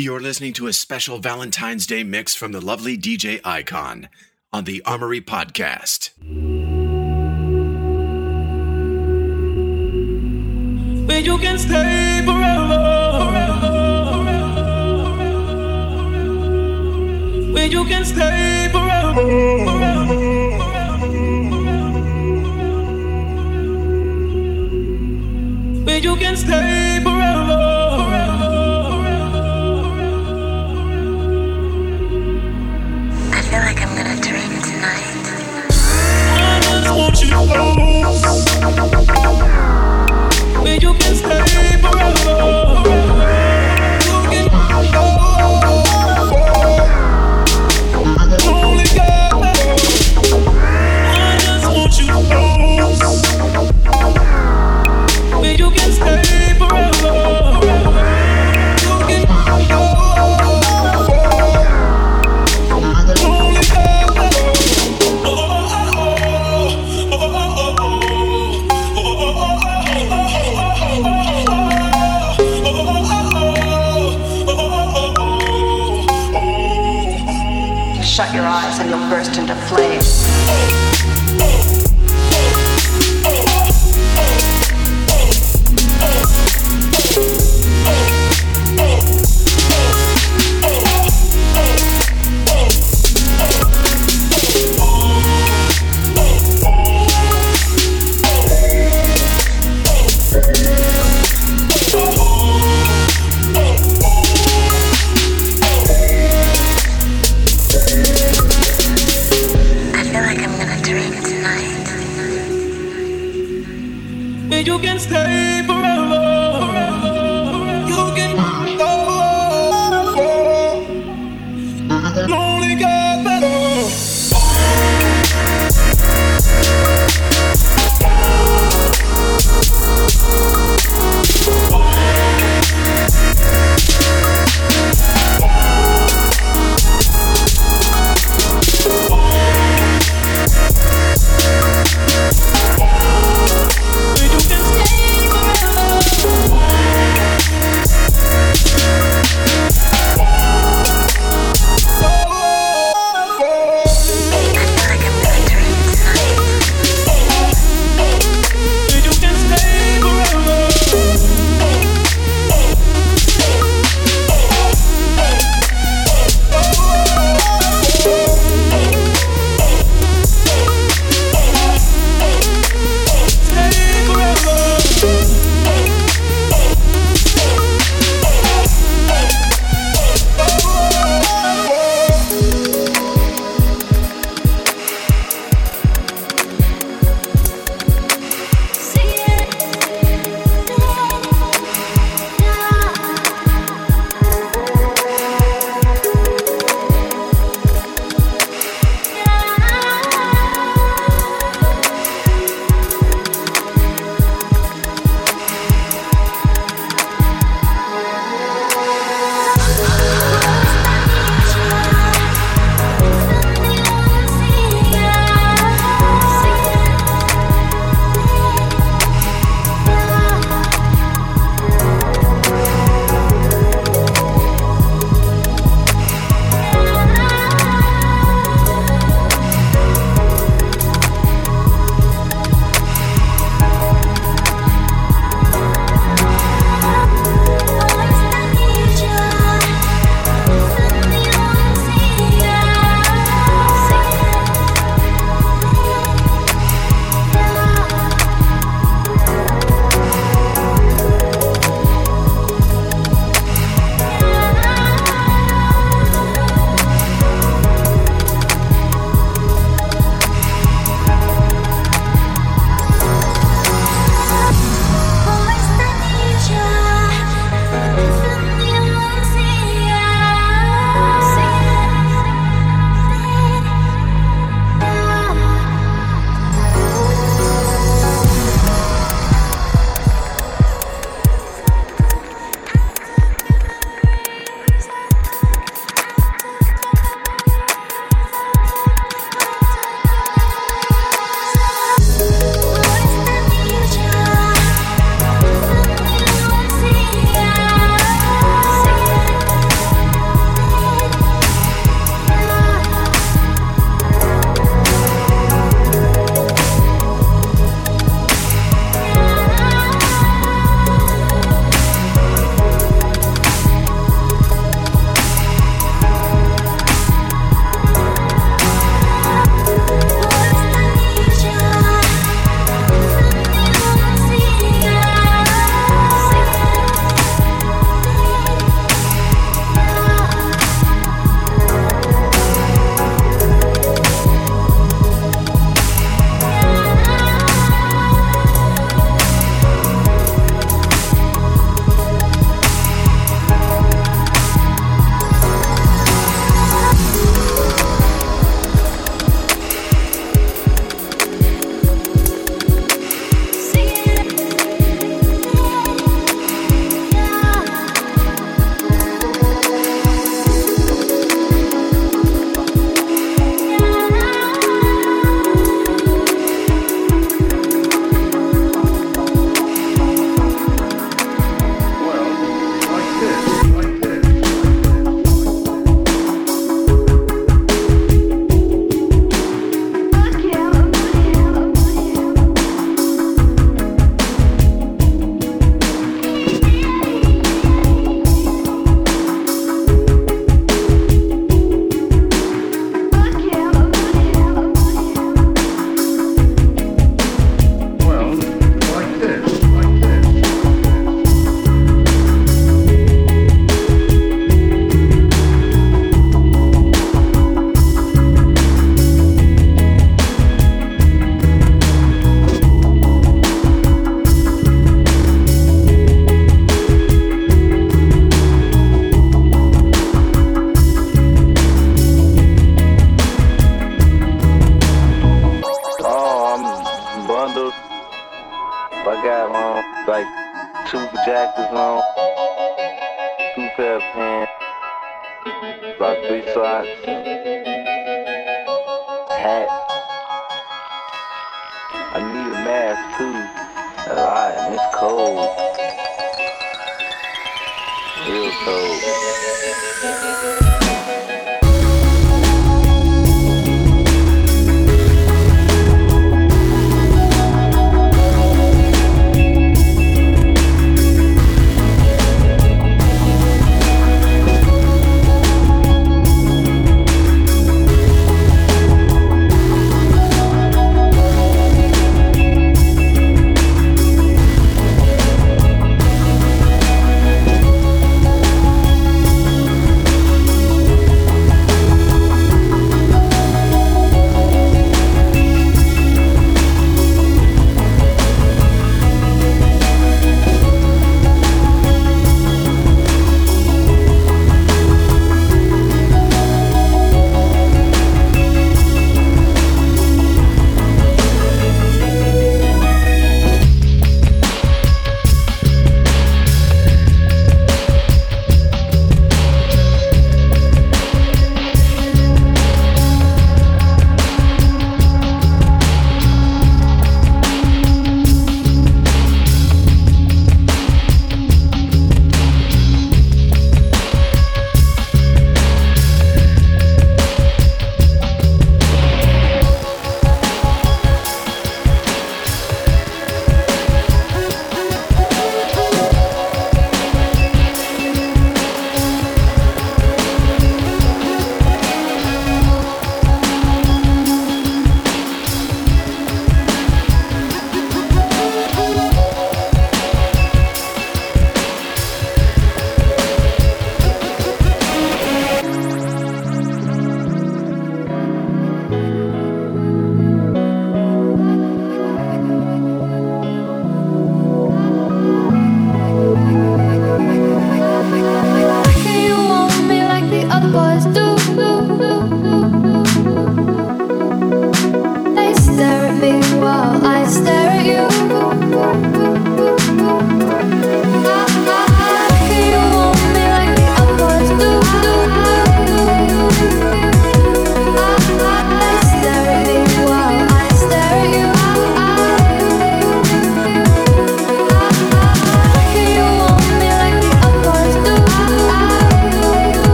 You're listening to a special Valentine's Day mix from the lovely DJ Icon on the Armory Podcast. Where you can stay forever. Where you can stay forever. Where you can stay Where you can stay forever. you can stay forever.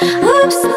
Oops.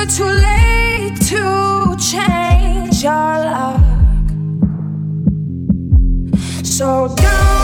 never too late to change your luck. So don't.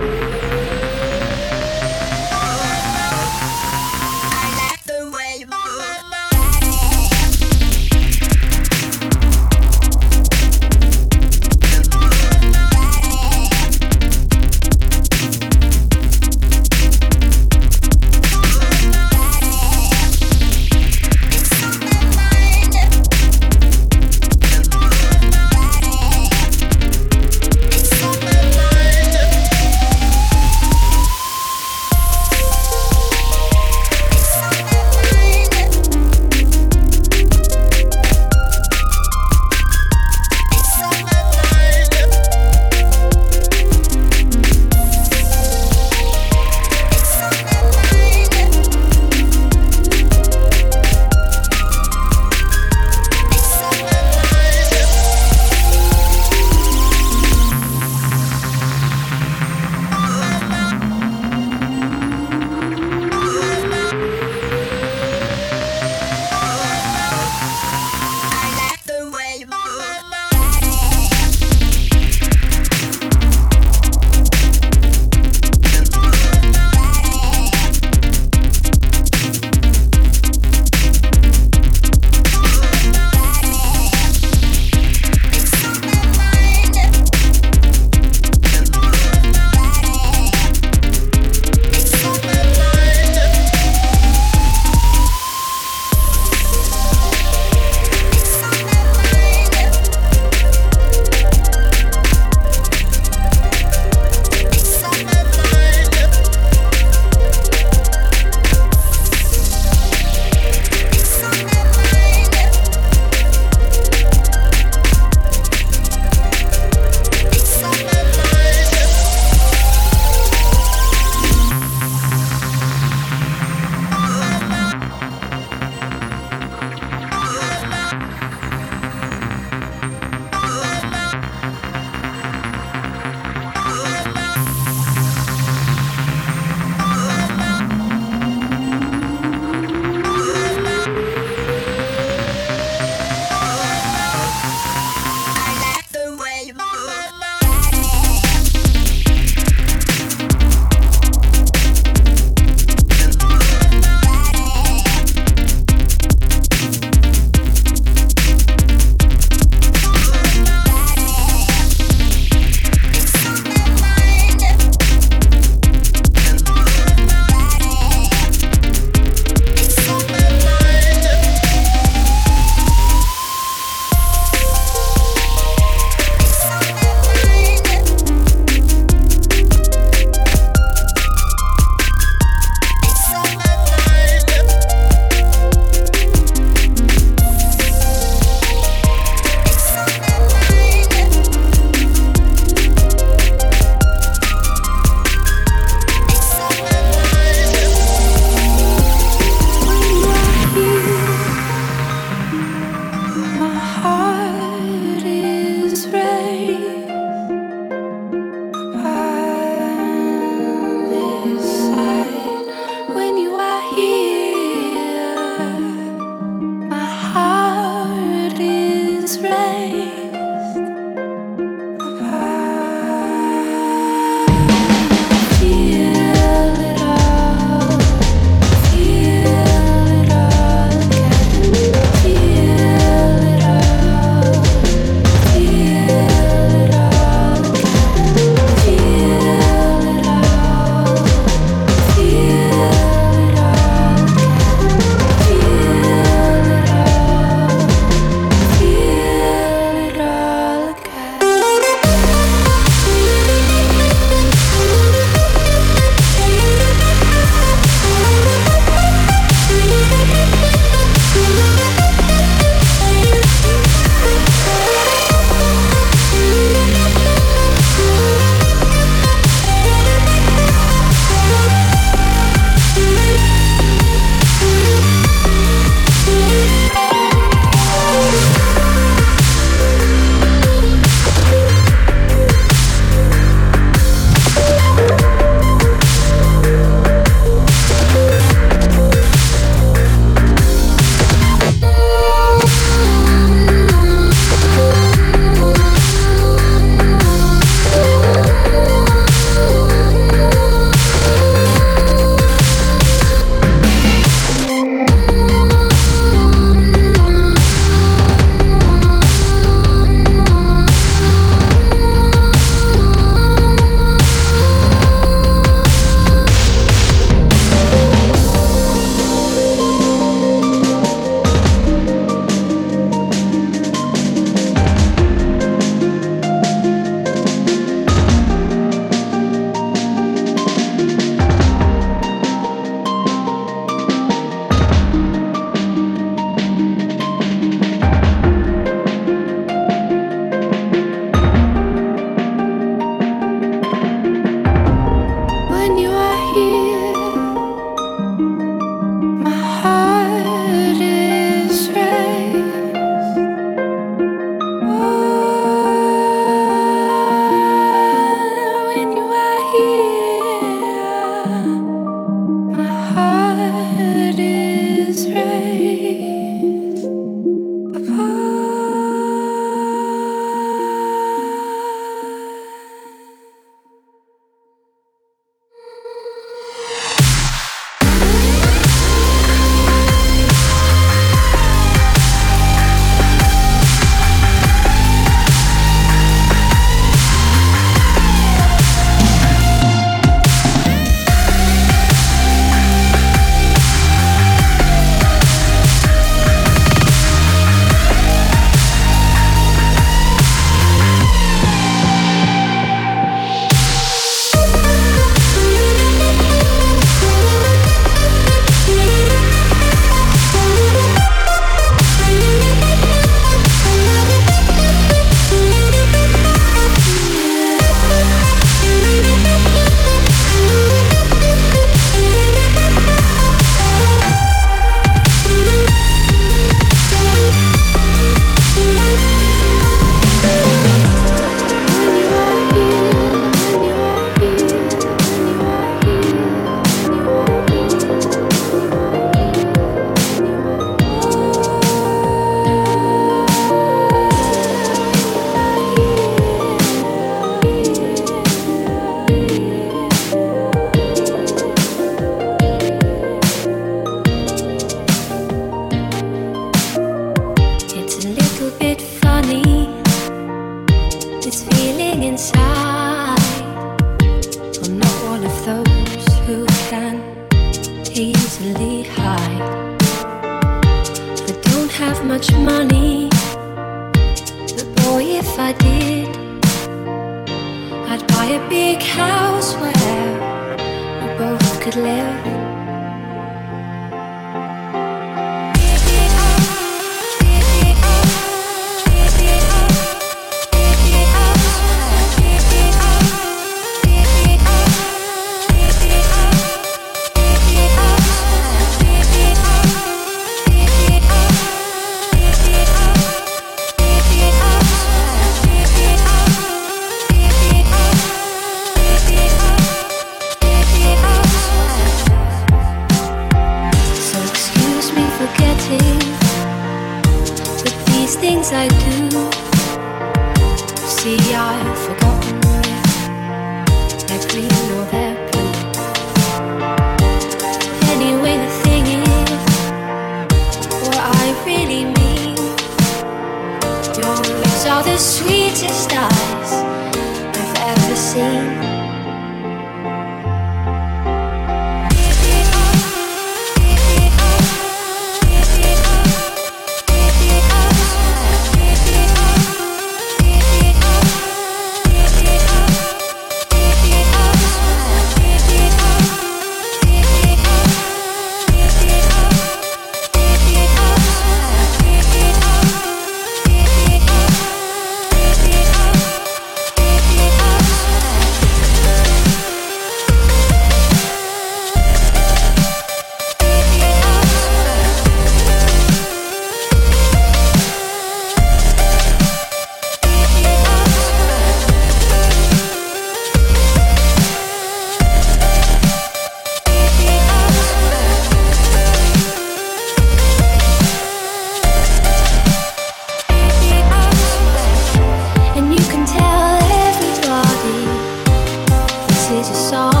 is a song.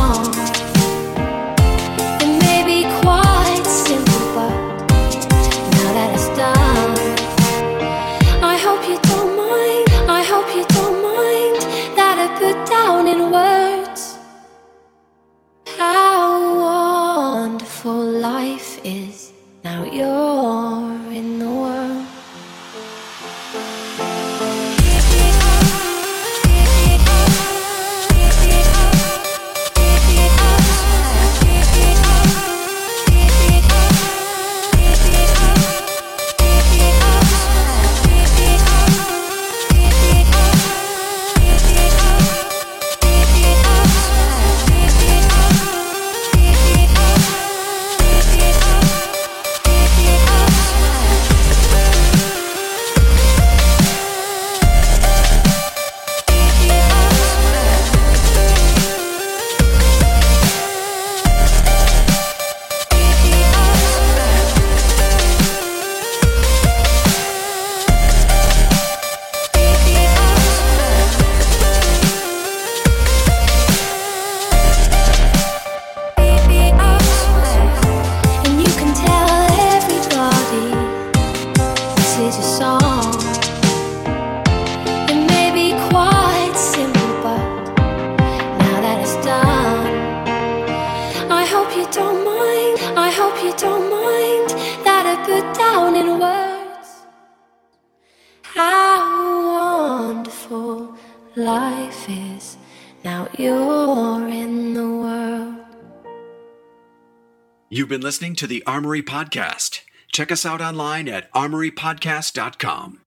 to the Armory Podcast. Check us out online at armorypodcast.com.